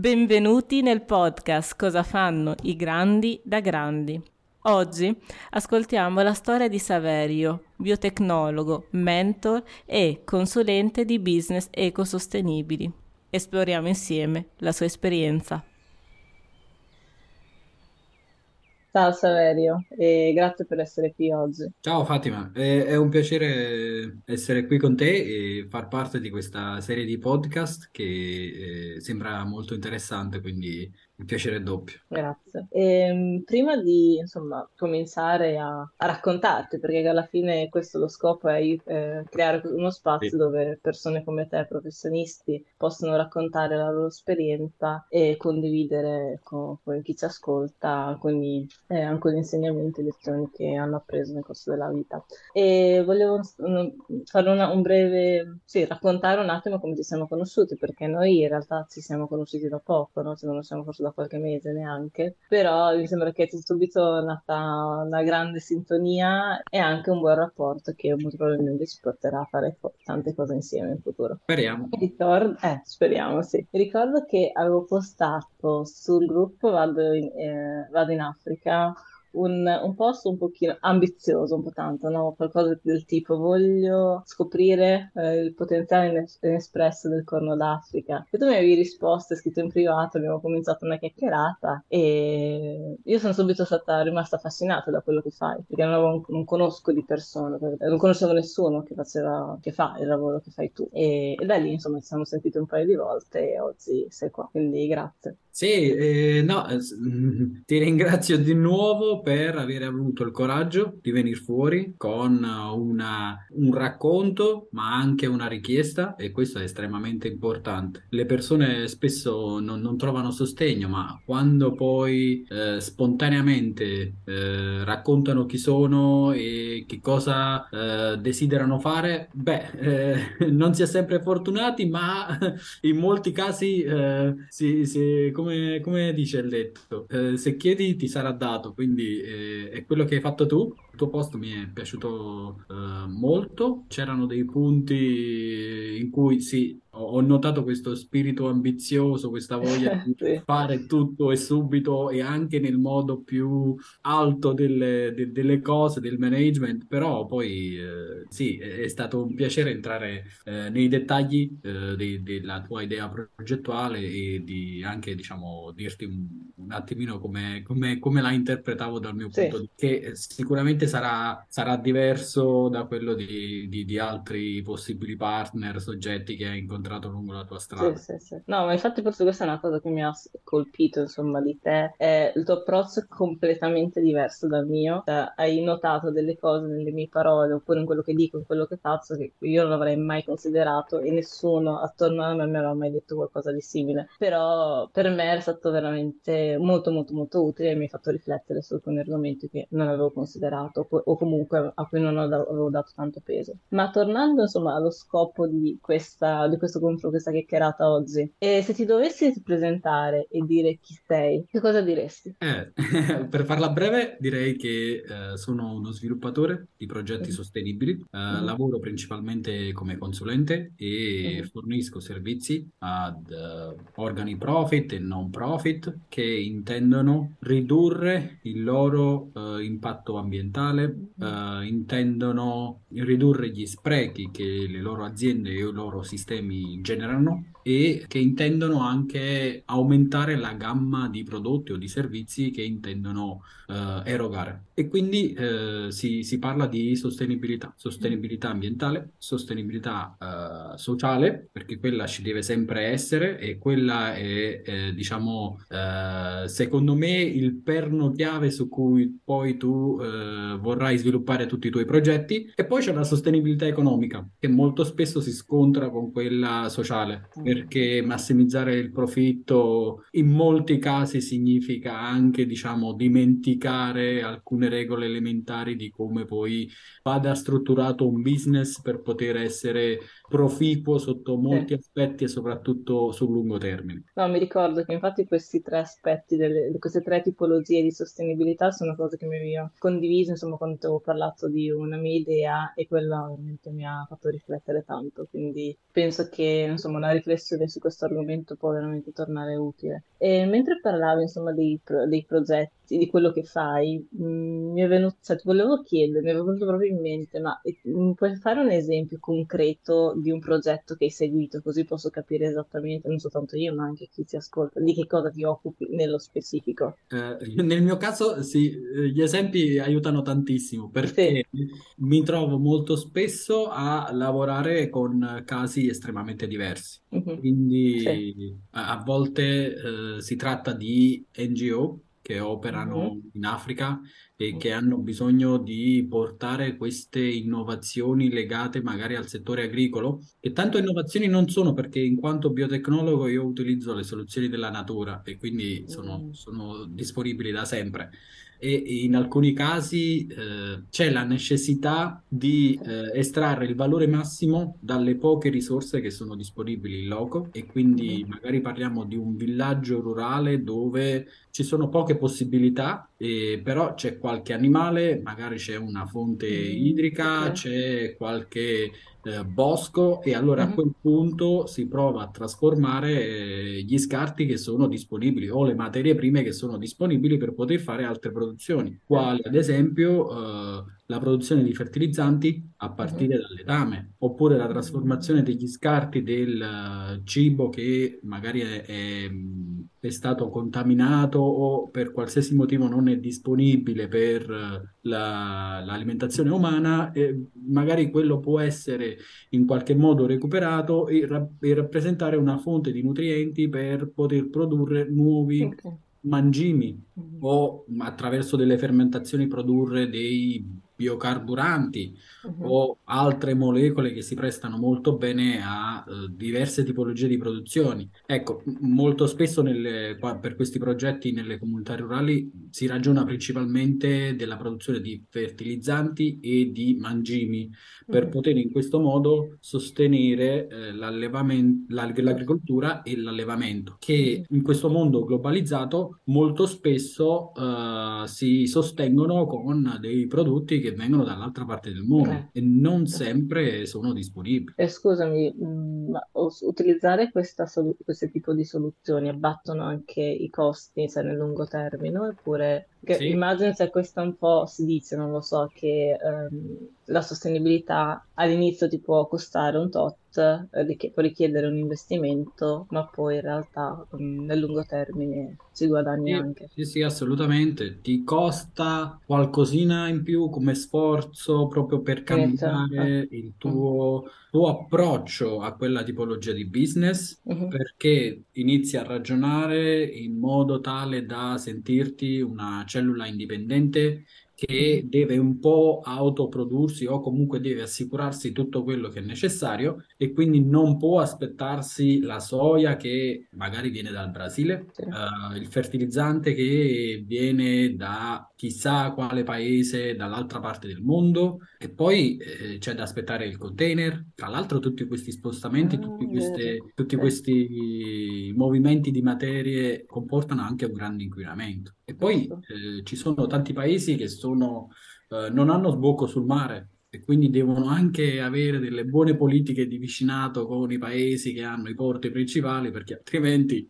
Benvenuti nel podcast Cosa fanno i grandi da grandi. Oggi ascoltiamo la storia di Saverio, biotecnologo, mentor e consulente di business ecosostenibili. Esploriamo insieme la sua esperienza. Ciao Saverio e grazie per essere qui oggi. Ciao Fatima, è, un piacere essere qui con te e far parte di questa serie di podcast che eh, sembra molto interessante, quindi il piacere doppio. Grazie. E, prima di insomma, cominciare a, a, raccontarti, perché alla fine questo lo scopo è eh, creare uno spazio Sì. dove persone come te, professionisti, possono raccontare la loro esperienza e condividere con, con chi ci ascolta alcuni, eh, alcuni insegnamenti e lezioni che hanno appreso nel corso della vita. E volevo mm, fare una- un breve, sì, raccontare un attimo come ci siamo conosciuti, perché noi in realtà ci siamo conosciuti da poco, no? Ci conosciamo forse da qualche mese neanche, però mi sembra che sia subito nata una grande sintonia e anche un buon rapporto che molto probabilmente ci porterà a fare tante cose insieme in futuro. Speriamo. Ricordo, eh, speriamo, sì. Ricordo che avevo postato sul gruppo Vado in, eh, Vado in Africa un, un post un pochino ambizioso, un po' tanto, no? Qualcosa del tipo voglio scoprire eh, il potenziale ines- inespresso del Corno d'Africa. E tu mi avevi risposto, scritto in privato, abbiamo cominciato una chiacchierata e io sono subito stata rimasta affascinata da quello che fai, perché non, avevo- non conosco di persona, non conoscevo nessuno che faceva, che fa il lavoro che fai tu. E, e da lì, insomma, ci siamo sentiti un paio di volte e oggi sei qua, quindi grazie. Sì, eh, no, eh, ti ringrazio di nuovo per aver avuto il coraggio di venire fuori con una- un racconto, ma anche una richiesta, e questo è estremamente importante. Le persone spesso non, non trovano sostegno, ma quando poi eh, spontaneamente eh, raccontano chi sono e che cosa eh, desiderano fare, beh, eh, non si è sempre fortunati, ma in molti casi eh, si, si- come, come dice il detto, eh, se chiedi ti sarà dato, quindi eh, è quello che hai fatto tu. Il tuo posto mi è piaciuto eh, molto, c'erano dei punti in cui sì, ho, notato questo spirito ambizioso, questa voglia di Sì. fare tutto e subito e anche nel modo più alto delle, de- delle cose, del management, però poi eh, sì, è, è stato un piacere entrare eh, nei dettagli eh, de- della tua idea progettuale e di anche, diciamo, dirti un, un attimino come, come, come la interpretavo dal mio Sì. punto di vista, che sicuramente sarà, sarà diverso da quello di, di- di altri possibili partner, soggetti che hai incontrato lungo la tua Sì, strada. sì, sì. No, ma infatti forse questa è una cosa che mi ha colpito, insomma, di te. È il tuo approccio è completamente diverso dal mio. Cioè, hai notato delle cose nelle mie parole, oppure in quello che dico, in quello che faccio, che io non avrei mai considerato e nessuno attorno a me mi aveva mai detto qualcosa di simile. Però per me è stato veramente molto, molto, molto utile e mi ha fatto riflettere su alcuni argomenti che non avevo considerato o comunque a cui non avevo dato tanto peso. Ma tornando, insomma, allo scopo di questa, di questo confronto, questa chiacchierata oggi, e se ti dovessi presentare e dire chi sei, che cosa diresti? Eh, per farla breve, direi che eh, sono uno sviluppatore di progetti Mhm, sostenibili, eh, mhm, lavoro principalmente come consulente e mhm, fornisco servizi ad eh, organi profit e non profit che intendono ridurre il loro eh, impatto ambientale, eh, intendono ridurre gli sprechi che le loro aziende e i loro sistemi generano e che intendono anche aumentare la gamma di prodotti o di servizi che intendono eh, erogare. E quindi eh, si, si parla di sostenibilità, sostenibilità ambientale, sostenibilità eh, sociale, perché quella ci deve sempre essere e quella è, eh, diciamo, eh, secondo me il perno chiave su cui poi tu eh, vorrai sviluppare tutti i tuoi progetti. E poi c'è la sostenibilità economica, che molto spesso si scontra con quella sociale perché massimizzare il profitto in molti casi significa anche, diciamo, dimenticare alcune regole elementari di come poi vada strutturato un business per poter essere proficuo sotto molti aspetti e soprattutto sul lungo termine. No, mi ricordo che infatti questi tre aspetti, delle, queste tre tipologie di sostenibilità sono cose che mi avevo condiviso, insomma, quando avevo parlato di una mia idea e quella veramente mi ha fatto riflettere tanto, quindi penso che, insomma, una riflessione su questo argomento può veramente tornare utile. E mentre parlavo, insomma, dei, dei progetti, di quello che fai, mm, mi è venuto, cioè, ti volevo chiedere, mi è venuto proprio in mente, ma mm, puoi fare un esempio concreto di un progetto che hai seguito, così posso capire esattamente, non soltanto io, ma anche chi ti ascolta, di che cosa ti occupi nello specifico? Eh, nel mio caso, sì, eh, gli esempi aiutano tantissimo perché sì. mi trovo molto spesso a lavorare con casi estremamente diversi. Mm-hmm. Quindi sì. a, a volte eh, si tratta di NGO che operano mm-hmm. in Africa e che hanno bisogno di portare queste innovazioni legate magari al settore agricolo, che tanto innovazioni non sono perché in quanto biotecnologo io utilizzo le soluzioni della natura e quindi sono, mm. sono disponibili da sempre e in alcuni casi eh, c'è la necessità di eh, estrarre il valore massimo dalle poche risorse che sono disponibili in loco e quindi mm-hmm. magari parliamo di un villaggio rurale dove ci sono poche possibilità, eh, però c'è qualche animale, magari c'è una fonte mm-hmm. idrica, okay. c'è qualche eh, bosco e allora mm-hmm. a quel punto si prova a trasformare eh, gli scarti che sono disponibili o le materie prime che sono disponibili per poter fare altre produzioni, quali ad esempio eh, la produzione di fertilizzanti a partire mm-hmm. dal letame, oppure la trasformazione degli scarti del uh, cibo che magari è, è, è, stato contaminato o per qualsiasi motivo non è disponibile per uh, la, l'alimentazione umana, e magari quello può essere in qualche modo recuperato e, ra- e rappresentare una fonte di nutrienti per poter produrre nuovi okay. mangimi mm-hmm. o attraverso delle fermentazioni produrre dei biocarburanti uh-huh. o altre molecole che si prestano molto bene a uh, diverse tipologie di produzioni. Ecco, molto spesso nelle, per questi progetti nelle comunità rurali si ragiona principalmente della produzione di fertilizzanti e di mangimi per poter in questo modo sostenere eh, l'agricoltura e l'allevamento, che in questo mondo globalizzato molto spesso uh, si sostengono con dei prodotti che vengono dall'altra parte del mondo eh. e non sempre sono disponibili. E scusami, mh, mm, ma utilizzare solu- questo tipo di soluzioni abbattono anche i costi se nel lungo termine oppure sì. immagino se questo un po' si dice, non lo so, che ehm, la sostenibilità all'inizio ti può costare un tot, eh, può richiedere un investimento, ma poi in realtà um, nel lungo termine si guadagna sì, anche. Sì, sì, assolutamente. Ti costa qualcosina in più come sforzo proprio per cambiare certo. il tuo, tuo, approccio a quella tipologia di business, uh-huh. perché inizi a ragionare in modo tale da sentirti una cellula indipendente che deve un po' autoprodursi o comunque deve assicurarsi tutto quello che è necessario e quindi non può aspettarsi la soia che magari viene dal Brasile, sì. uh, il fertilizzante che viene da chissà quale paese dall'altra parte del mondo. E poi eh, c'è da aspettare il container. Tra l'altro tutti questi spostamenti, ah, tutti, queste, tutti questi movimenti di materie comportano anche un grande inquinamento. E poi eh, ci sono tanti paesi che sono, eh, non hanno sbocco sul mare e quindi devono anche avere delle buone politiche di vicinato con i paesi che hanno i porti principali perché altrimenti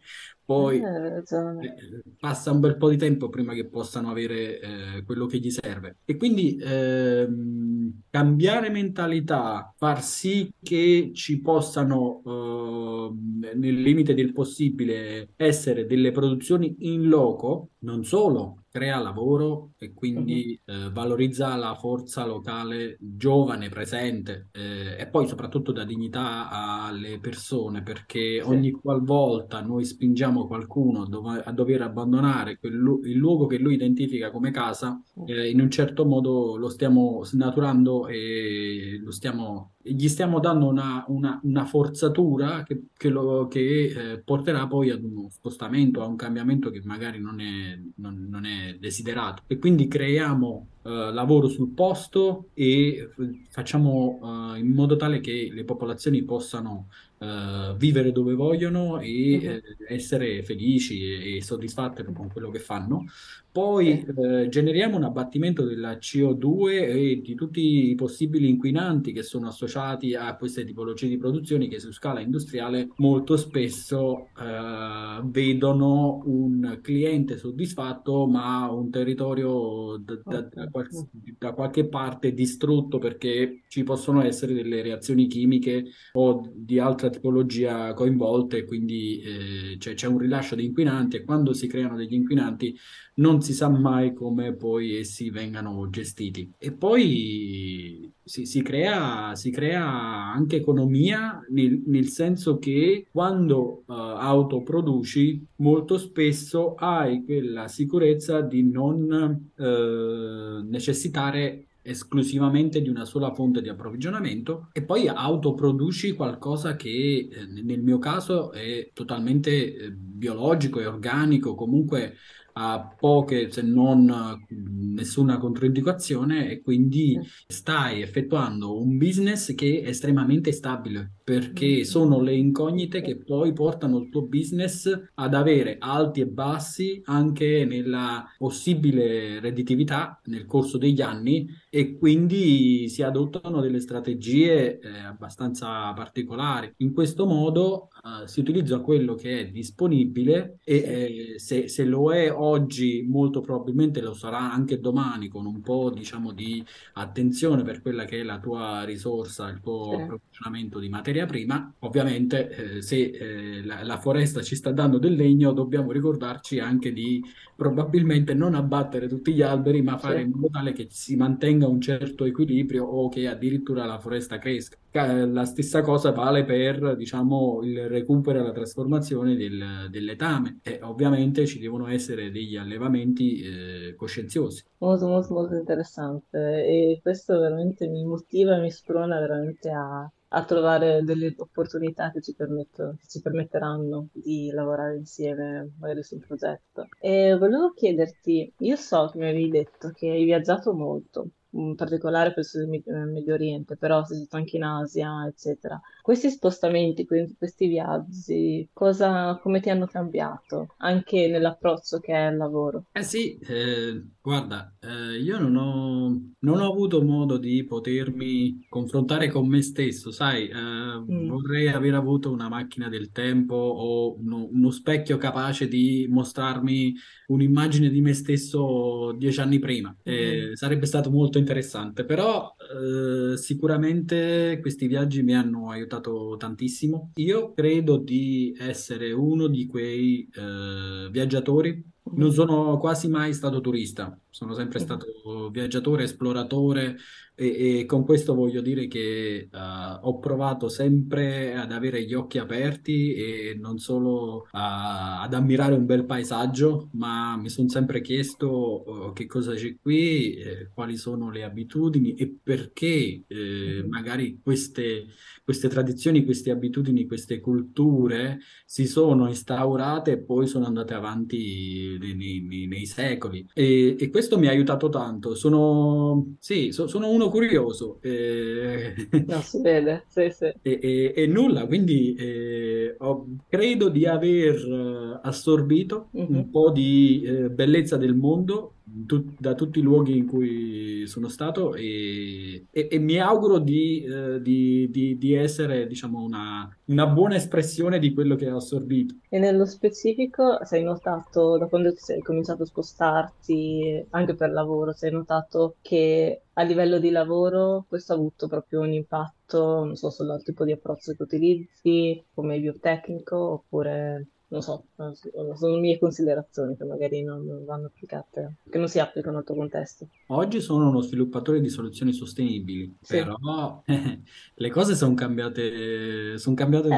poi eh, eh, passa un bel po' di tempo prima che possano avere eh, quello che gli serve. E quindi ehm, cambiare mentalità, far sì che ci possano, eh, nel limite del possibile, essere delle produzioni in loco, non solo crea lavoro e quindi uh-huh. eh, valorizza la forza locale giovane, presente eh, e poi soprattutto dà dignità alle persone perché sì. ogni qualvolta noi spingiamo qualcuno dov- a dover abbandonare quel, il luogo che lui identifica come casa, eh, in un certo modo lo stiamo snaturando e lo stiamo gli stiamo dando una, una- una forzatura che, che lo- che, eh, porterà poi ad uno spostamento, a un cambiamento che magari non è, non- non è desiderato. E quindi creiamo eh, lavoro sul posto e facciamo eh, in modo tale che le popolazioni possano eh, vivere dove vogliono e Mhm. eh, essere felici e, e soddisfatte con quello che fanno. Poi eh, generiamo un abbattimento della CO2 e di tutti i possibili inquinanti che sono associati a queste tipologie di produzioni che su scala industriale molto spesso vedono un cliente soddisfatto, ma un territorio da- da Ok. Quals- da qualche parte distrutto perché ci possono essere delle reazioni chimiche o di altra tipologia coinvolte, quindi eh, c'è c'è un rilascio di inquinanti e quando si creano degli inquinanti non si sa mai come poi essi vengano gestiti. E poi si, si crea, si crea anche economia nel, nel senso che quando eh, autoproduci, molto spesso hai quella sicurezza di non eh, necessitare esclusivamente di una sola fonte di approvvigionamento e poi autoproduci qualcosa che eh, nel mio caso è totalmente biologico e organico, comunque ha poche se non nessuna controindicazione e quindi stai effettuando un business che è estremamente stabile perché sono le incognite che poi portano il tuo business ad avere alti e bassi anche nella possibile redditività nel corso degli anni e quindi si adottano delle strategie eh, abbastanza particolari. In questo modo eh, si utilizza quello che è disponibile e eh, se, se lo è oggi, molto probabilmente lo sarà anche domani con un po', diciamo, di attenzione per quella che è la tua risorsa, il tuo Sì. approvvigionamento di materia prima. Ovviamente, eh, se eh, la, la foresta ci sta dando del legno, dobbiamo ricordarci anche di probabilmente non abbattere tutti gli alberi, ma fare Sì. in modo tale che si mantenga un certo equilibrio o che addirittura la foresta cresca. Ca- La stessa cosa vale per, diciamo, il recupero e la trasformazione del, del. E ovviamente ci devono essere degli allevamenti eh, coscienziosi. Molto, molto, molto interessante e questo veramente mi motiva e mi sprona veramente a, a trovare delle opportunità che ci che ci permetteranno di lavorare insieme magari su un progetto. E volevo chiederti, io so che mi avevi detto che hai viaggiato molto, in particolare del Mi- eh, Medio Oriente, però sei stato anche in Asia, eccetera. Questi spostamenti, que- questi viaggi, cosa, come ti hanno cambiato anche nell'approccio che è al lavoro? Eh sì, eh, guarda, eh, io non ho, non ho avuto modo di potermi confrontare con me stesso, sai, eh, Mm, vorrei aver avuto una macchina del tempo o uno, uno specchio capace di mostrarmi un'immagine di me stesso dieci anni prima. Eh, sarebbe stato molto interessante, però eh, sicuramente questi viaggi mi hanno aiutato tantissimo. Io credo di essere uno di quei eh, viaggiatori. Non mhm, sono quasi mai stato turista, sono sempre stato viaggiatore, esploratore e, e con questo voglio dire che eh, ho provato sempre ad avere gli occhi aperti e non solo a- ad ammirare un bel paesaggio, ma mi sono sempre chiesto eh, che cosa c'è qui, eh, quali sono le abitudini e perché eh, magari queste, queste tradizioni, queste abitudini, queste culture si sono instaurate e poi sono andate avanti nei, nei- nei- nei secoli. E, e questo mi ha aiutato tanto. Sono, sì, so- sono uno curioso. eh, No, si vede, sì, sì. E, e- e nulla, quindi eh, ho- credo di aver eh, assorbito un Mhm. po' di eh, bellezza del mondo tu- da tutti i luoghi in cui sono stato e, e- e mi auguro di, eh, di- di- di essere, diciamo, una, una buona espressione di quello che ho assorbito. E nello specifico, se hai notato, da quando sei cominciato a spostarti anche per lavoro, se hai notato che a livello di lavoro questo ha avuto proprio un impatto, non so, sul tipo di approccio che utilizzi, come biotecnico, oppure, non so, sono mie considerazioni che magari non, vanno applicate, che non si applicano al tuo contesto. Oggi sono uno sviluppatore di soluzioni sostenibili, Sì. però le cose sono cambiate, sono cambiate Eh,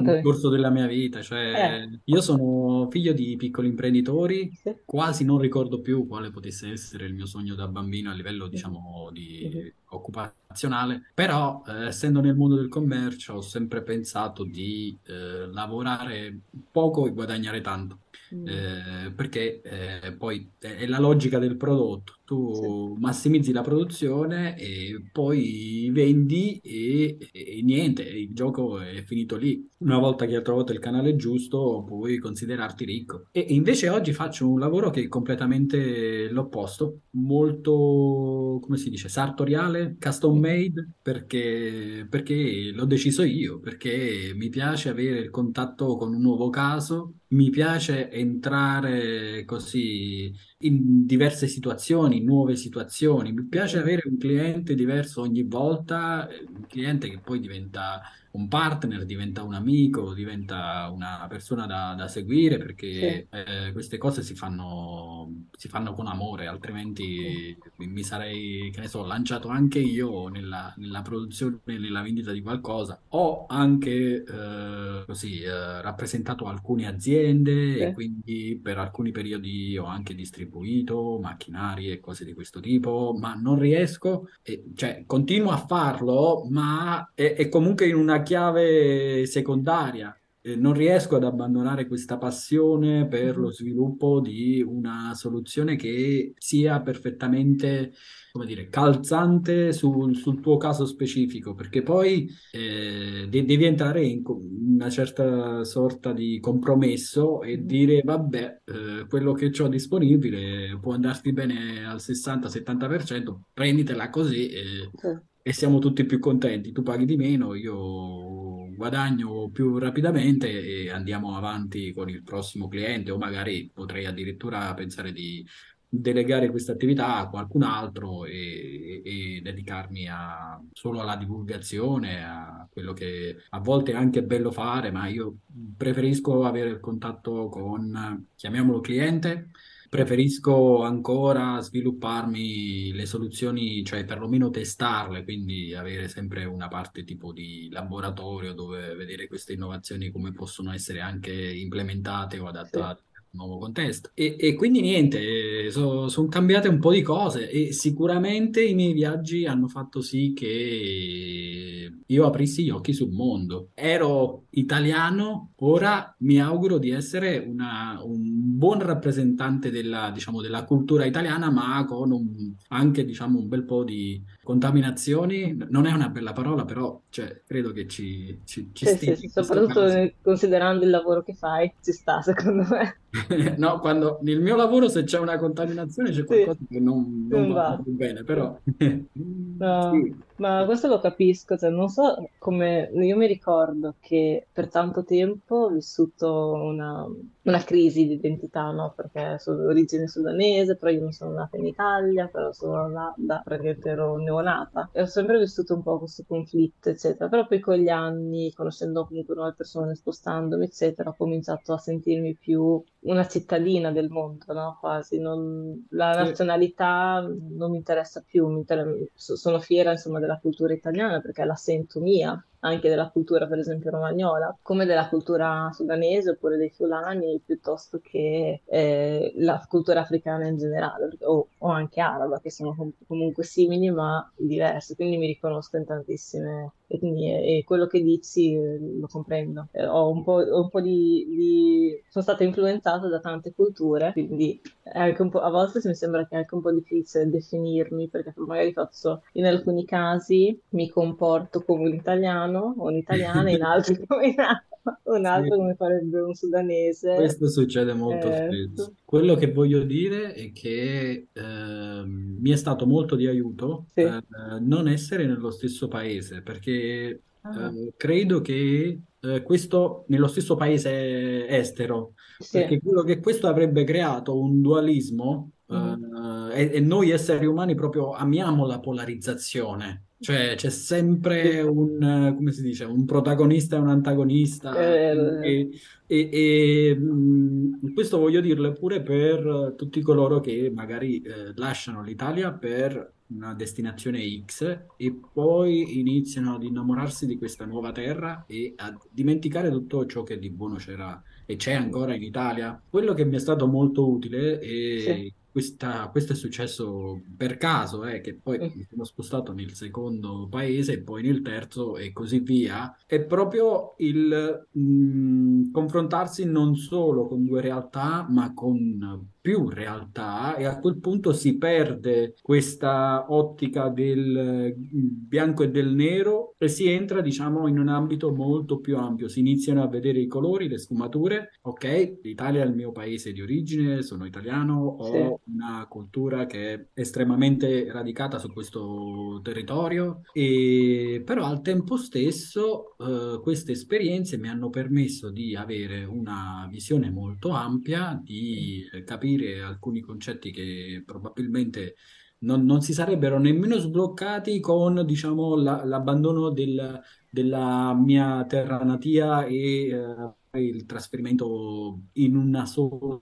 nel corso della mia vita. Eh, Cioè, io sono figlio di piccoli imprenditori, sì. quasi non ricordo più quale potesse essere il mio sogno da bambino a livello, diciamo, di occupazionale, però eh, essendo nel mondo del commercio ho sempre pensato di eh, lavorare poco e guadagnare tanto. Mm. Eh, perché eh, poi è la logica del prodotto, tu Sì. massimizzi la produzione e poi vendi e, e niente, il gioco è finito lì. Una volta che hai trovato il canale giusto, puoi considerarti ricco. E invece oggi faccio un lavoro che è completamente l'opposto, molto, come si dice, sartoriale, custom made, perché, perché l'ho deciso io, perché mi piace avere il contatto con un nuovo caso, mi piace entrare così in diverse situazioni, nuove situazioni. Mi piace avere un cliente diverso ogni volta, eh, un cliente che poi diventa un partner, diventa un amico, diventa una persona da, da seguire, Sì. perché eh, queste cose si fanno, si fanno con amore, Sì. altrimenti mi sarei, che ne so, lanciato anche io nella, nella produzione, nella vendita di qualcosa. Ho anche eh, così eh, rappresentato alcune aziende e Sì. quindi per alcuni periodi ho anche distribuito macchinari e cose di questo tipo, ma non riesco, e, cioè continuo a farlo, ma è, è comunque in una chiave secondaria. Eh, Non riesco ad abbandonare questa passione per lo Mhm. sviluppo di una soluzione che sia perfettamente, come dire, calzante sul, sul tuo caso specifico, perché poi eh, de- devi entrare in co- una certa sorta di compromesso e Mhm. dire, vabbè, eh, quello che ho disponibile può andarti bene al 60-70%, prenditela così e, Sì. E siamo tutti più contenti. Tu paghi di meno, io guadagno più rapidamente e andiamo avanti con il prossimo cliente o magari potrei addirittura pensare di delegare questa attività a qualcun altro e, e dedicarmi a- solo alla divulgazione, a quello che a volte è anche bello fare, ma io preferisco avere il contatto con, chiamiamolo cliente. Preferisco ancora svilupparmi le soluzioni, cioè perlomeno testarle, quindi avere sempre una parte tipo di laboratorio dove vedere queste innovazioni come possono essere anche implementate o Sì. adattate un nuovo contesto. E, e quindi niente, sono cambiate un po' di cose e sicuramente i miei viaggi hanno fatto sì che io aprissi gli occhi sul mondo. Ero italiano, ora mi auguro di essere una- un buon rappresentante della, diciamo, della cultura italiana, ma con un- anche diciamo, un bel po' di contaminazioni. Non è una bella parola, però cioè, credo che ci, ci, ci Sì, stia sì, sì, soprattutto caso. considerando il lavoro che fai, ci sta secondo me. No, quando nel mio lavoro se c'è una contaminazione c'è Sì, qualcosa che non, non non va va. bene, Sì. però No, sì, ma questo lo capisco, cioè, non so come, io mi ricordo che per tanto tempo ho vissuto una, una crisi di identità, no? Perché sono di origine sudanese, però io non sono nata in Italia, però sono nata, da, praticamente ero neonata e ho sempre vissuto un po' questo conflitto, eccetera. Però poi con gli anni, conoscendo comunque nuove persone, spostandomi, eccetera, ho cominciato a sentirmi più una cittadina del mondo, no? Quasi, non- la nazionalità non mi interessa più, mi inter- so- sono fiera insomma della cultura italiana perché la sento mia, anche della cultura per esempio romagnola, come della cultura sudanese oppure dei fulani, piuttosto che eh, la cultura africana in generale, o, o anche araba, che sono com- comunque simili ma diverse, quindi mi riconosco in tantissime etnie e quello che dici eh, lo comprendo. Eh, ho un po', ho un po' di, di- sono stata influenzata da tante culture, quindi po', a volte mi sembra che è anche un po' difficile definirmi, perché magari faccio, in alcuni casi mi comporto come un italiano o un'italiana, in altri come un altro Sì. come farebbe un sudanese. Questo succede molto Eh, spesso. Quello che voglio dire è che ehm, mi è stato molto di aiuto sì. eh, non essere nello stesso paese, perché Ah, eh, credo che eh, questo nello stesso paese estero, sì. perché quello che questo avrebbe creato un dualismo Mhm. eh, e, e noi esseri umani proprio amiamo la polarizzazione. Cioè c'è sempre un, eh, come si dice, un protagonista e un antagonista è vero. e, e- e, mh, questo voglio dirlo pure per tutti coloro che magari eh, lasciano l'Italia per una destinazione X e poi iniziano ad innamorarsi di questa nuova terra e a dimenticare tutto ciò che di buono c'era e c'è ancora in Italia. Quello che mi è stato molto utile e Sì. Questa- questo è successo per caso, eh, che poi Mm. mi sono spostato nel secondo paese e poi nel terzo e così via. È proprio il mh, confrontarsi non solo con due realtà, ma con più realtà e a quel punto si perde questa ottica del eh, bianco e del nero e si entra, diciamo, in un ambito molto più ampio. Si iniziano a vedere i colori, le sfumature. Ok, l'Italia è il mio paese di origine, sono italiano, Sì. ho una cultura che è estremamente radicata su questo territorio, e però al tempo stesso eh, queste esperienze mi hanno permesso di avere una visione molto ampia, di eh, capire alcuni concetti che probabilmente non, non si sarebbero nemmeno sbloccati con, diciamo, la- l'abbandono del- della mia terra natia e eh, il trasferimento in una sola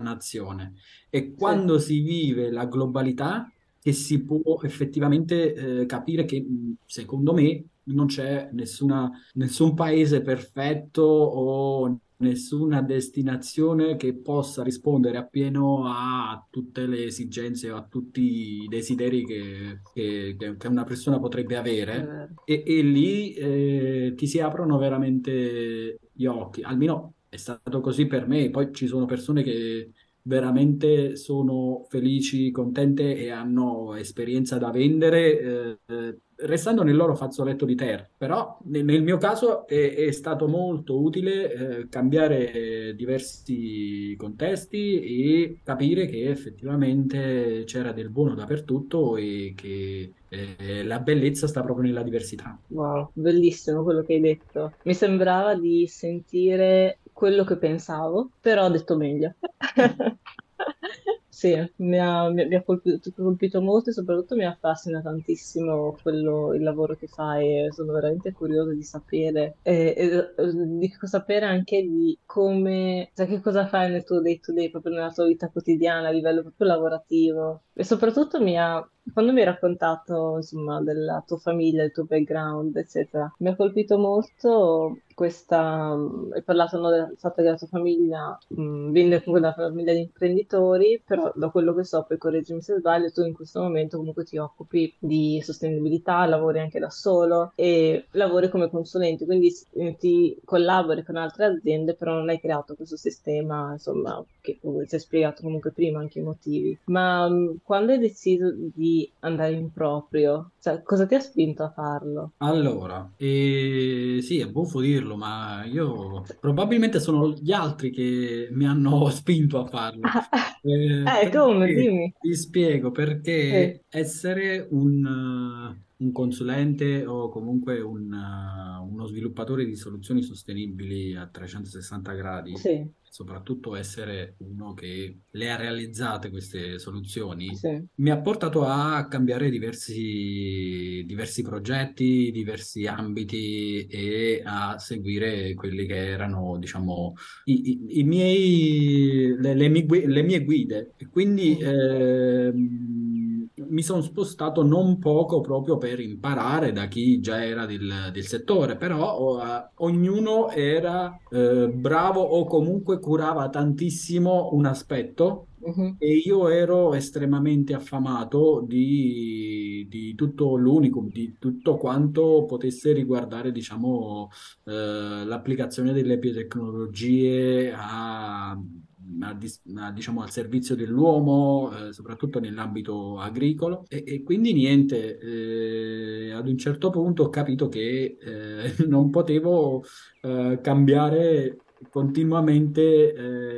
nazione. Sì. quando si vive la globalità che si può effettivamente eh, capire che, secondo me, non c'è nessuna, nessun paese perfetto o nessuna destinazione che possa rispondere appieno a tutte le esigenze o a tutti i desideri che, che- che una persona potrebbe avere. E, e lì eh, ti si aprono veramente gli occhi, almeno è stato così per me. Poi ci sono persone che veramente sono felici, contente e hanno esperienza da vendere, eh, restando nel loro fazzoletto di terra. Però nel, mio caso è, è stato molto utile, eh, cambiare diversi contesti e capire che effettivamente c'era del buono dappertutto e che eh, la bellezza sta proprio nella diversità. Wow, bellissimo quello che hai detto. Mi sembrava di sentire quello che pensavo, però ho detto meglio. Sì, mi ha, mi- ha colpito, colpito molto e soprattutto mi affascina tantissimo quello, il lavoro che fai sono veramente curiosa di sapere, e, e, eh, di sapere anche di come, cioè che cosa fai nel tuo day to day, proprio nella tua vita quotidiana a livello proprio lavorativo. E soprattutto mi ha, quando mi hai raccontato, insomma, della tua famiglia, del tuo background, eccetera, mi ha colpito molto questa, mh, hai parlato no, del fatto che la tua famiglia mh, viene comunque da una famiglia di imprenditori, però da quello che so, poi correggimi se sbaglio, tu in questo momento comunque ti occupi di sostenibilità, lavori anche da solo e lavori come consulente, quindi eh, ti collabori con altre aziende, però non hai creato questo sistema, insomma, che ci hai spiegato comunque prima anche i motivi. Ma mh, quando hai deciso di andare in proprio, cioè, cosa ti ha spinto a farlo? Allora, eh, sì, è buffo dirlo, ma io probabilmente sono gli altri che mi hanno spinto a farlo. Eh, Eh, come? Dimmi. Ti spiego perché essere un, eh, un consulente o comunque un, eh, uno sviluppatore di soluzioni sostenibili a 360 gradi, sì, soprattutto essere uno che le ha realizzate queste soluzioni, sì. mi ha portato a cambiare diversi, diversi progetti, diversi ambiti e a seguire quelli che erano, diciamo, i, i- i miei, le, le mie, le mie guide. E quindi ehm, mi sono spostato non poco proprio per imparare da chi già era del, del settore, però eh, ognuno era eh, bravo o comunque curava tantissimo un aspetto. Mhm. E io ero estremamente affamato di, di tutto l'unicum, di tutto quanto potesse riguardare, diciamo, eh, l'applicazione delle biotecnologie a, a dis- a, diciamo, al servizio dell'uomo, eh, soprattutto nell'ambito agricolo. E, e quindi niente, eh, ad un certo punto ho capito che eh, non potevo eh, cambiare continuamente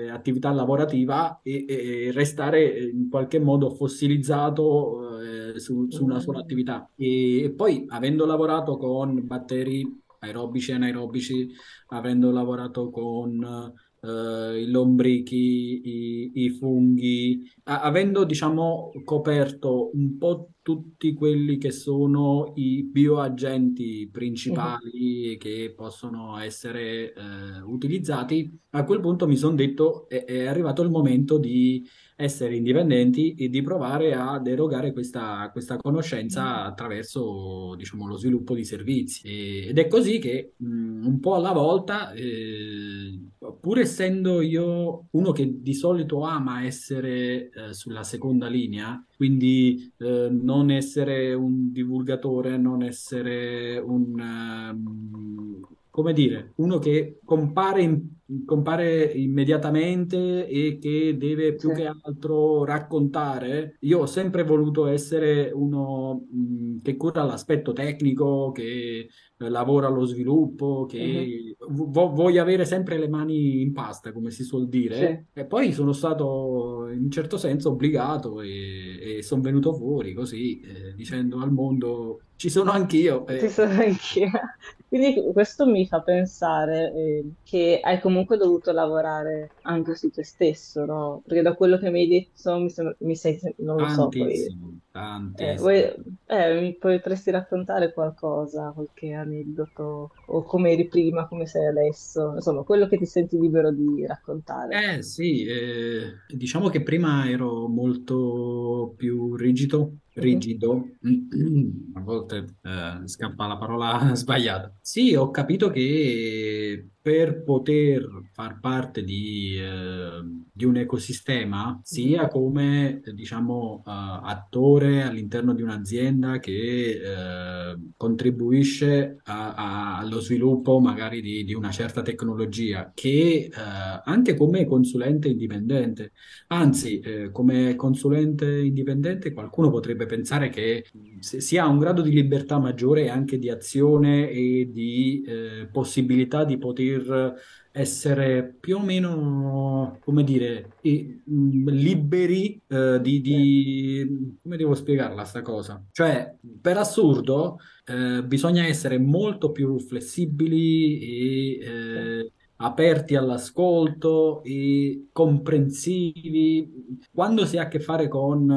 eh, attività lavorativa e, e restare in qualche modo fossilizzato eh, su, su una sola Mm. attività. E, e poi, avendo lavorato con batteri aerobici e anaerobici, avendo lavorato con eh, i lombrichi, i, i funghi, a- avendo diciamo coperto un po' tutti quelli che sono i bioagenti principali che possono essere eh, utilizzati, a quel punto mi sono detto è, è arrivato il momento di essere indipendenti e di provare a erogare questa, questa conoscenza attraverso, diciamo, lo sviluppo di servizi. E- ed è così che mh, un po' alla volta, eh, pur essendo io uno che di solito ama essere eh, sulla seconda linea, quindi eh, non essere un divulgatore, non essere un, ehm, come dire, uno che compare, in- compare immediatamente e che deve più Sì, che altro raccontare. Io ho sempre voluto essere uno mh, che cura l'aspetto tecnico, che eh, lavora allo sviluppo, che vo- voglio avere sempre le mani in pasta, come si suol dire. Sì, E poi sono stato in un certo senso obbligato e, e sono venuto fuori così, eh, dicendo al mondo ci sono anch'io. ci E sono anch'io. Quindi questo mi fa pensare eh, che hai comunque dovuto lavorare anche su te stesso, no? Perché da quello che mi hai detto mi sembra, mi sei, non lo so, poi tantissimo, Eh, vuoi- eh, mi potresti raccontare qualcosa, qualche aneddoto, o come eri prima, come sei adesso, insomma, quello che ti senti libero di raccontare. Eh sì, eh, diciamo che prima ero molto più rigido, Mhm, rigido, a volte eh, scappa la parola sbagliata. Sì, ho capito che per poter far parte di, eh, di un ecosistema, mhm, sia come diciamo eh, attore all'interno di un'azienda che eh, contribuisce a- a- allo sviluppo magari di, di una certa tecnologia, che eh, anche come consulente indipendente. Anzi, eh, come consulente indipendente qualcuno potrebbe pensare che se- si ha un grado di libertà maggiore anche di azione e di eh, possibilità di poter essere più o meno, come dire, mh, liberi eh, di, di- come devo spiegarla sta cosa? Cioè, per assurdo, eh, bisogna essere molto più flessibili e eh, aperti all'ascolto e comprensivi. Quando si ha a che fare con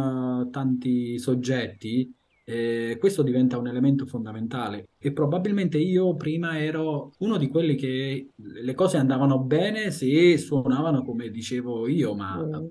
eh, tanti soggetti, eh, questo diventa un elemento fondamentale. E probabilmente io prima ero uno di quelli che le cose andavano bene se suonavano come dicevo io, ma, mm,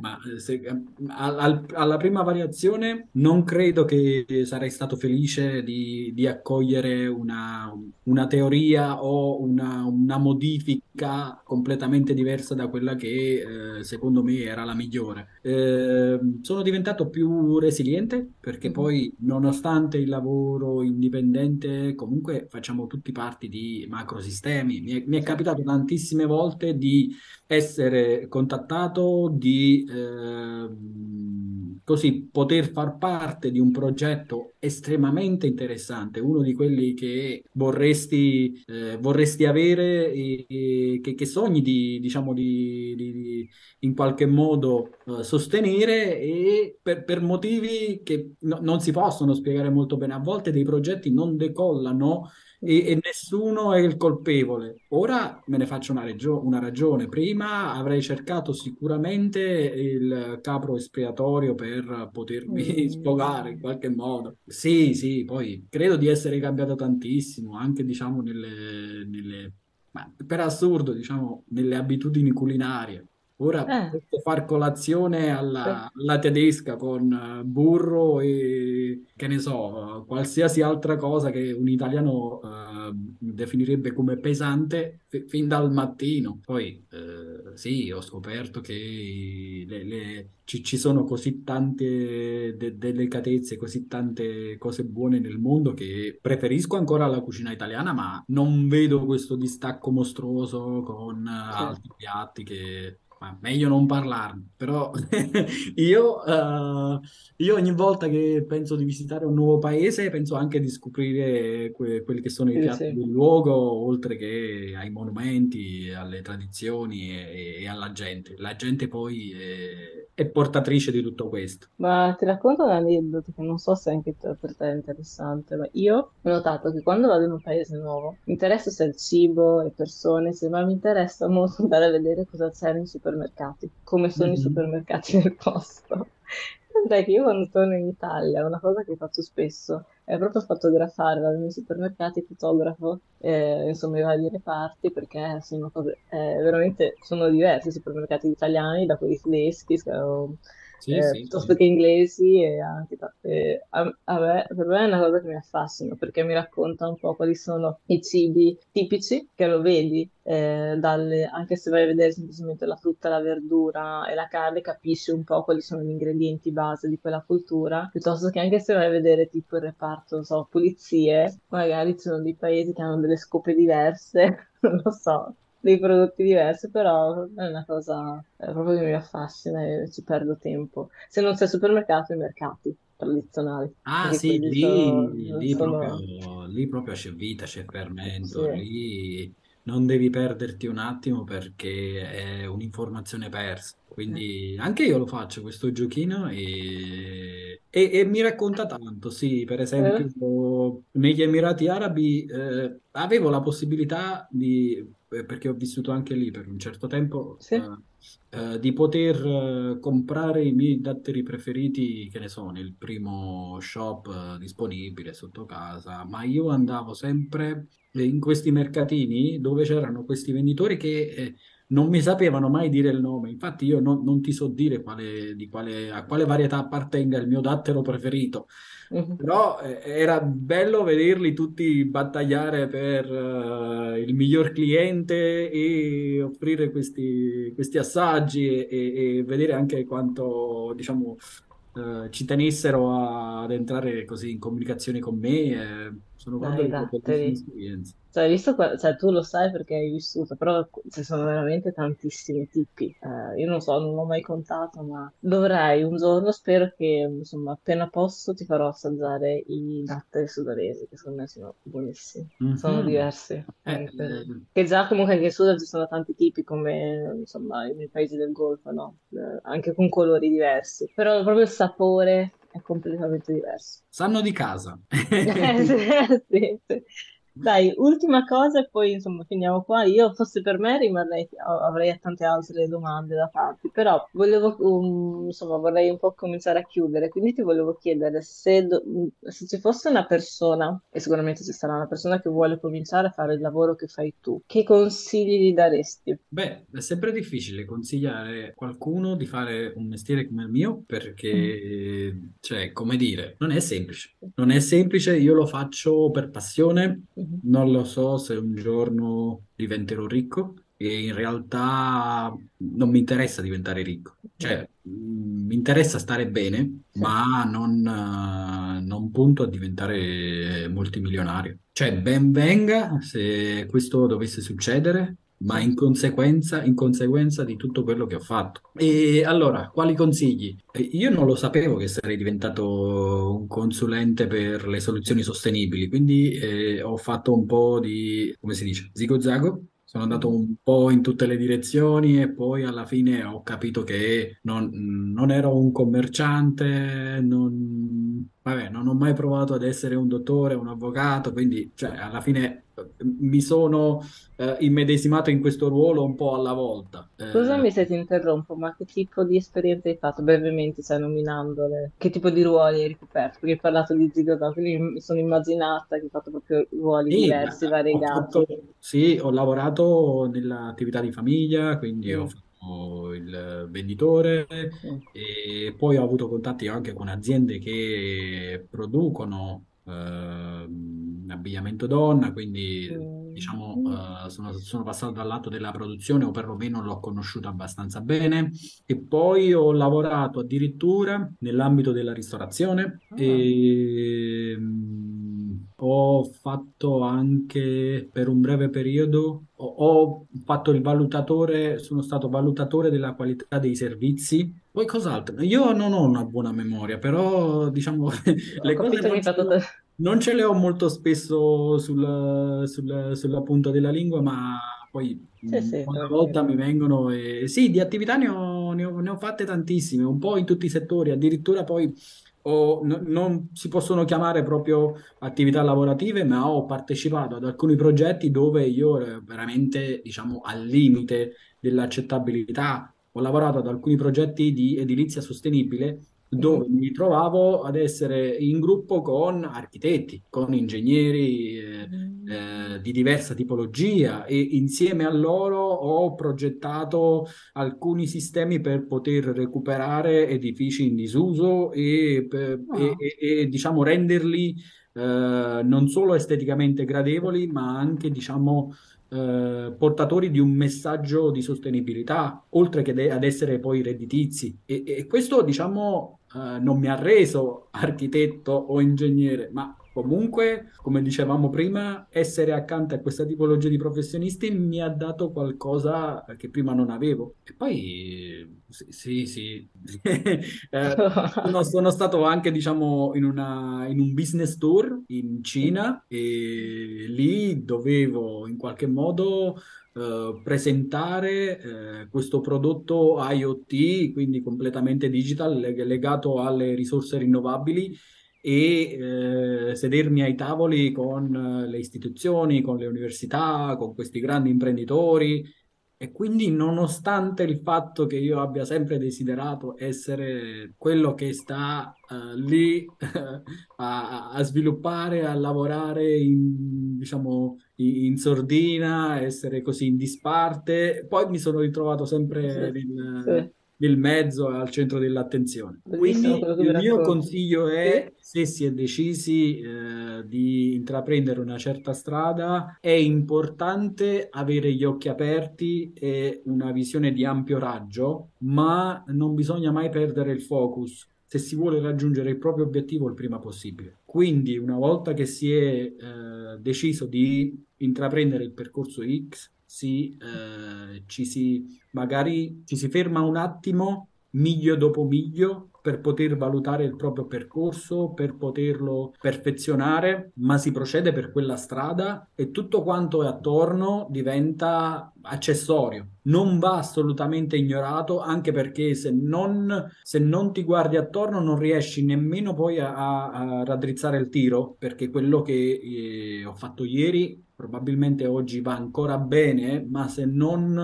ma se- al- al- alla prima variazione non credo che sarei stato felice di, di accogliere una, una teoria o una, una modifica completamente diversa da quella che eh, secondo me era la migliore. Eh, sono diventato più resiliente perché mhm, nonostante il lavoro indipendente, comunque facciamo tutti parte di macrosistemi. Mi è, mi è capitato tantissime volte di essere contattato, di ehm, così poter far parte di un progetto estremamente interessante, uno di quelli che vorresti, eh, vorresti avere e, e che, che sogni di, diciamo, di, di- di- in qualche modo eh, sostenere e per, per motivi che no- non si possono spiegare molto bene. A volte dei progetti non decollano e, e nessuno è il colpevole. Ora me ne faccio una, regio- una ragione. Prima avrei cercato sicuramente il capro espiatorio per potermi sfogare in mm, qualche modo. Sì, sì, poi credo di essere cambiato tantissimo, anche diciamo nelle, nelle- ma per assurdo, diciamo, nelle abitudini culinarie. Ora eh, posso far colazione alla, alla tedesca con eh, burro e che ne so, eh, qualsiasi altra cosa che un italiano eh, definirebbe come pesante fi- fin dal mattino. Poi eh, sì, ho scoperto che le- le- ci, ci sono così tante de- delicatezze, così tante cose buone nel mondo che preferisco ancora la cucina italiana, ma non vedo questo distacco mostruoso con eh, sì, altri piatti che ma meglio non parlarne, però io, eh, io ogni volta che penso di visitare un nuovo paese penso anche di scoprire que- quelli che sono i sì, piatti sì. del luogo, oltre che ai monumenti, alle tradizioni e, e alla gente. La gente poi è, è portatrice di tutto questo. Ma ti racconto un aneddoto che non so se anche per te è interessante, ma io ho notato che quando vado in un paese nuovo mi interessa se il cibo e persone, se, ma mi interessa molto andare a vedere cosa c'è nei supermercati, come sono mm-hmm. i supermercati del posto. Tant'è che io quando torno in Italia, una cosa che faccio spesso. È proprio fotografare, vado nei supermercati, fotografo eh, insomma i vari reparti perché sono cose, eh, veramente sono diversi i supermercati italiani da quelli tedeschi, o, sì, eh, sì, piuttosto sì. che inglesi e anche e a, a me, per me è una cosa che mi affascina perché mi racconta un po' quali sono i cibi tipici che lo vedi eh, dalle, anche se vai a vedere semplicemente la frutta, la verdura e la carne capisci un po' quali sono gli ingredienti base di quella cultura piuttosto che anche se vai a vedere tipo il reparto, non so, pulizie magari ci sono dei paesi che hanno delle scope diverse non lo so dei prodotti diversi, però è una cosa è proprio che mi affascina e ci perdo tempo. Se non c'è supermercato, i mercati tradizionali. Ah sì, lì, sono, lì, sono... proprio, lì, proprio, c'è vita, c'è fermento, sì. lì non devi perderti un attimo perché è un'informazione persa. Quindi anche io lo faccio questo giochino e, e, e mi racconta tanto. Sì, per esempio, eh? negli Emirati Arabi eh, avevo la possibilità di eh, perché ho vissuto anche lì per un certo tempo, sì. eh, eh, di poter eh, comprare i miei datteri preferiti, che ne so, nel primo shop eh, disponibile sotto casa, ma io andavo sempre in questi mercatini dove c'erano questi venditori che non mi sapevano mai dire il nome. Infatti, io non, non ti so dire quale, quale, a quale varietà appartenga il mio dattero preferito. Uh-huh. Però eh, era bello vederli tutti battagliare per uh, il miglior cliente e offrire questi, questi assaggi e, e, e, vedere anche quanto, diciamo, uh, ci tenessero ad entrare così in comunicazione con me. Eh, sono Dai, bellissime esperienze. Cioè, visto qua, cioè, tu lo sai perché hai vissuto, però ci sono veramente tantissimi tipi. Eh, io non so, non l'ho mai contato, ma dovrei un giorno, spero che insomma, appena posso ti farò assaggiare i datteri sudanesi, che secondo me sono buonissimi. Mm-hmm. Sono diversi. Eh, eh, che già comunque anche in Sudan ci sono tanti tipi, come insomma nei paesi del Golfo, no? Eh, anche con colori diversi. Però proprio il sapore è completamente diverso. Sanno di casa. Eh, sì, sì, sì. Dai, ultima cosa e poi insomma finiamo qua. Io fosse per me rimarrei, avrei tante altre domande da farti, però volevo, um, insomma, vorrei un po' cominciare a chiudere, quindi ti volevo chiedere se, do- se ci fosse una persona, e sicuramente ci sarà una persona che vuole cominciare a fare il lavoro che fai tu, che consigli gli daresti? Beh, è sempre difficile consigliare a qualcuno di fare un mestiere come il mio perché, mm. cioè, come dire, non è semplice. Non è semplice, io lo faccio per passione Mhm. Non lo so se un giorno diventerò ricco e in realtà non mi interessa diventare ricco. Cioè, mm, mi interessa stare bene, Sì. ma non, eh, non punto a diventare multimilionario. Cioè, ben venga se questo dovesse succedere, ma in conseguenza, in conseguenza di tutto quello che ho fatto. E allora, quali consigli? Io non lo sapevo che sarei diventato un consulente per le soluzioni sostenibili, quindi eh, ho fatto un po' di, come si dice, zigo-zago. Sono andato un po' in tutte le direzioni e poi alla fine ho capito che non, non ero un commerciante, non, vabbè, non ho mai provato ad essere un dottore, un avvocato, quindi cioè, alla fine mi sono eh, immedesimato in questo ruolo un po' alla volta. Eh, Scusami se ti interrompo, ma che tipo di esperienze hai fatto brevemente, cioè nominandole? Che tipo di ruoli hai ricoperto? Perché hai parlato di Zigoda, quindi mi sono immaginata che hai fatto proprio ruoli sì, diversi, variegati. Fatto, sì, ho lavorato nell'attività di famiglia, quindi mm. ho fatto il venditore sì. e poi ho avuto contatti anche con aziende che producono eh, abbigliamento donna, quindi diciamo uh, sono, sono, passato dal lato della produzione o perlomeno l'ho conosciuta abbastanza bene e poi ho lavorato addirittura nell'ambito della ristorazione ah. e um, ho fatto anche per un breve periodo ho, ho fatto il valutatore, sono stato valutatore della qualità dei servizi. Poi cos'altro? Io non ho una buona memoria, però diciamo le cose non ce, le, non ce le ho molto spesso sul, sul- sulla punta della lingua, ma poi Sì, sì, una volta mi vengono e sì, di attività ne ho, ne ho, ne ho fatte tantissime, un po' in tutti i settori, addirittura poi ho- n- non si possono chiamare proprio attività lavorative, ma ho partecipato ad alcuni progetti dove io ero veramente, diciamo, al limite dell'accettabilità. Ho lavorato ad alcuni progetti di edilizia sostenibile dove mi trovavo ad essere in gruppo con architetti, con ingegneri eh, eh, di diversa tipologia e insieme a loro ho progettato alcuni sistemi per poter recuperare edifici in disuso e, per- e- Ah, e- e, diciamo renderli eh, non solo esteticamente gradevoli, ma anche diciamo eh, portatori di un messaggio di sostenibilità, oltre che de- ad essere poi redditizi. E, e questo, diciamo, eh, non mi ha reso architetto o ingegnere, ma comunque, come dicevamo prima, essere accanto a questa tipologia di professionisti mi ha dato qualcosa che prima non avevo. E poi, sì, sì. Eh, sono, sono stato anche, diciamo, in una- in un business tour in Cina e lì dovevo in qualche modo eh, presentare eh, questo prodotto IoT, quindi completamente digital, leg- legato alle risorse rinnovabili e eh, sedermi ai tavoli con eh, le istituzioni, con le università, con questi grandi imprenditori. E quindi, nonostante il fatto che io abbia sempre desiderato essere quello che sta eh, lì a, a sviluppare, a lavorare in, diciamo, in, in sordina, essere così in disparte, poi mi sono ritrovato sempre sì, nel, sì, nel mezzo al centro dell'attenzione. bellissimo Quindi il mio consiglio è, se si è decisi eh, di intraprendere una certa strada, è importante avere gli occhi aperti e una visione di ampio raggio, ma non bisogna mai perdere il focus se si vuole raggiungere il proprio obiettivo il prima possibile. Quindi, una volta che si è eh, deciso di intraprendere il percorso X, si, eh, ci si magari ci si ferma un attimo, miglio dopo miglio, per poter valutare il proprio percorso, per poterlo perfezionare, ma si procede per quella strada e tutto quanto è attorno diventa accessorio. Non va assolutamente ignorato, anche perché se non, se non ti guardi attorno non riesci nemmeno poi a, a- raddrizzare il tiro, perché quello che eh, ho fatto ieri probabilmente oggi va ancora bene, ma se non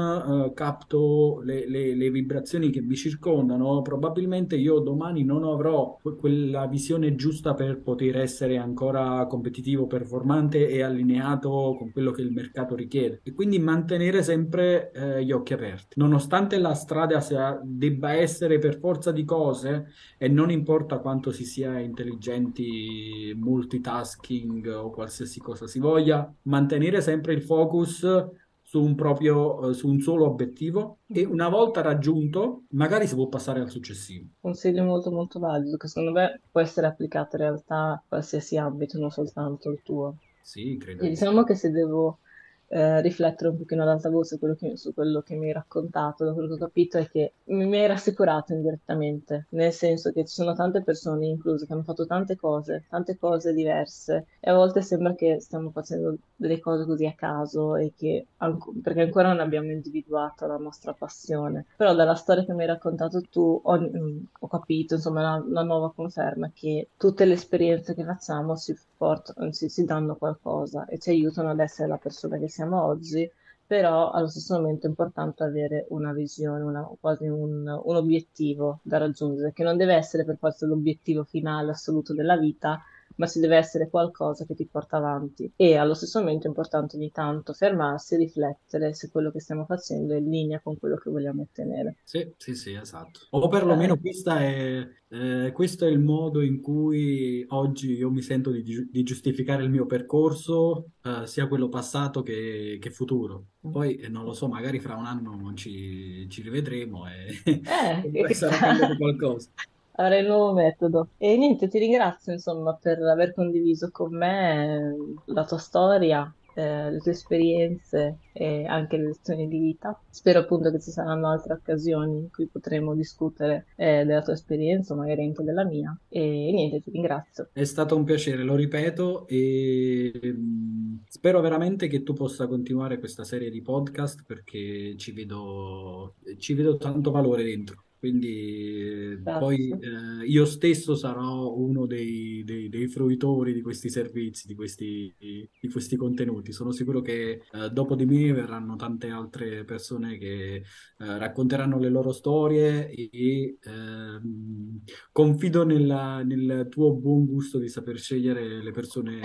eh, capto le, le- le vibrazioni che mi circondano, probabilmente io domani non avrò que- quella visione giusta per poter essere ancora competitivo, performante e allineato con quello che il mercato richiede. E quindi mantenere sempre eh, gli occhi aperti. Nonostante la strada sia- debba essere per forza di cose, e non importa quanto si sia intelligenti, multitasking o qualsiasi cosa si voglia, mantenere sempre il focus su un proprio, eh, su un solo obiettivo e una volta raggiunto, magari si può passare al successivo. consiglio molto molto valido che secondo me può essere applicato in realtà a qualsiasi ambito, non soltanto il tuo. Sì, credo E diciamo che se devo eh, riflettere un pochino ad alta voce quello che- su quello che mi hai raccontato, da quello che ho capito è che mi, hai rassicurato indirettamente, nel senso che ci sono tante persone incluse che hanno fatto tante cose, tante cose diverse e a volte sembra che stiamo facendo delle cose così a caso e che anco- perché ancora non abbiamo individuato la nostra passione. Però dalla storia che mi hai raccontato tu ho, mm, ho capito, insomma, una, una nuova conferma che tutte le esperienze che facciamo ci portano, ci, ci danno qualcosa e ci aiutano ad essere la persona che siamo oggi, però allo stesso momento è importante avere una visione, una- quasi un, un obiettivo da raggiungere, che non deve essere per forza l'obiettivo finale assoluto della vita, ma ci deve essere qualcosa che ti porta avanti. E allo stesso momento è importante ogni tanto fermarsi e riflettere se quello che stiamo facendo è in linea con quello che vogliamo ottenere. Sì, sì, sì, esatto. O perlomeno questa è, eh, questo è il modo in cui oggi io mi sento di, gi- di giustificare il mio percorso, eh, sia quello passato che, che futuro. Poi eh, non lo so, magari fra un anno ci, ci rivedremo e, Eh, e sarà cambiato qualcosa. Avrai il nuovo metodo. E niente, ti ringrazio insomma per aver condiviso con me eh, la tua storia, eh, le tue esperienze e anche le lezioni di vita. Spero appunto che ci saranno altre occasioni in cui potremo discutere eh, della tua esperienza, magari anche della mia. E niente, ti ringrazio. È stato un piacere, lo ripeto, e mm, spero veramente che tu possa continuare questa serie di podcast perché ci vedo, ci vedo tanto valore dentro. Quindi eh, poi eh, io stesso sarò uno dei, dei, dei, fruitori di questi servizi, di questi, di questi contenuti. Sono sicuro che eh, dopo di me verranno tante altre persone che eh, racconteranno le loro storie e ehm, confido nella, nel tuo buon gusto di saper scegliere le persone.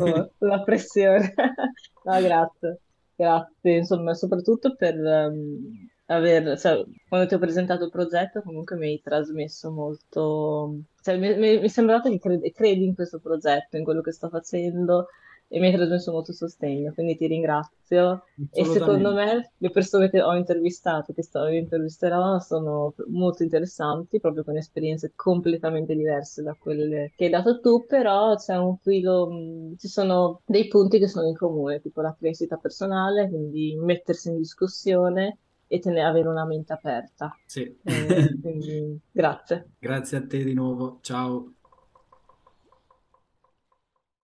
oh, la pressione. no, grazie. Grazie, insomma, soprattutto per um, aver, cioè, quando ti ho presentato il progetto, comunque mi hai trasmesso molto, cioè, mi, mi, mi è sembrato che credi, credi in questo progetto, in quello che sto facendo e mi hai trasmesso molto sostegno, quindi ti ringrazio. E secondo me le persone che ho intervistato, che sto, intervisterò, sono molto interessanti, proprio con esperienze completamente diverse da quelle che hai dato tu, però c'è un filo, ci sono dei punti che sono in comune, tipo la crescita personale, quindi mettersi in discussione e tenere, avere una mente aperta. Sì. Eh, quindi, grazie. Grazie a te di nuovo, ciao.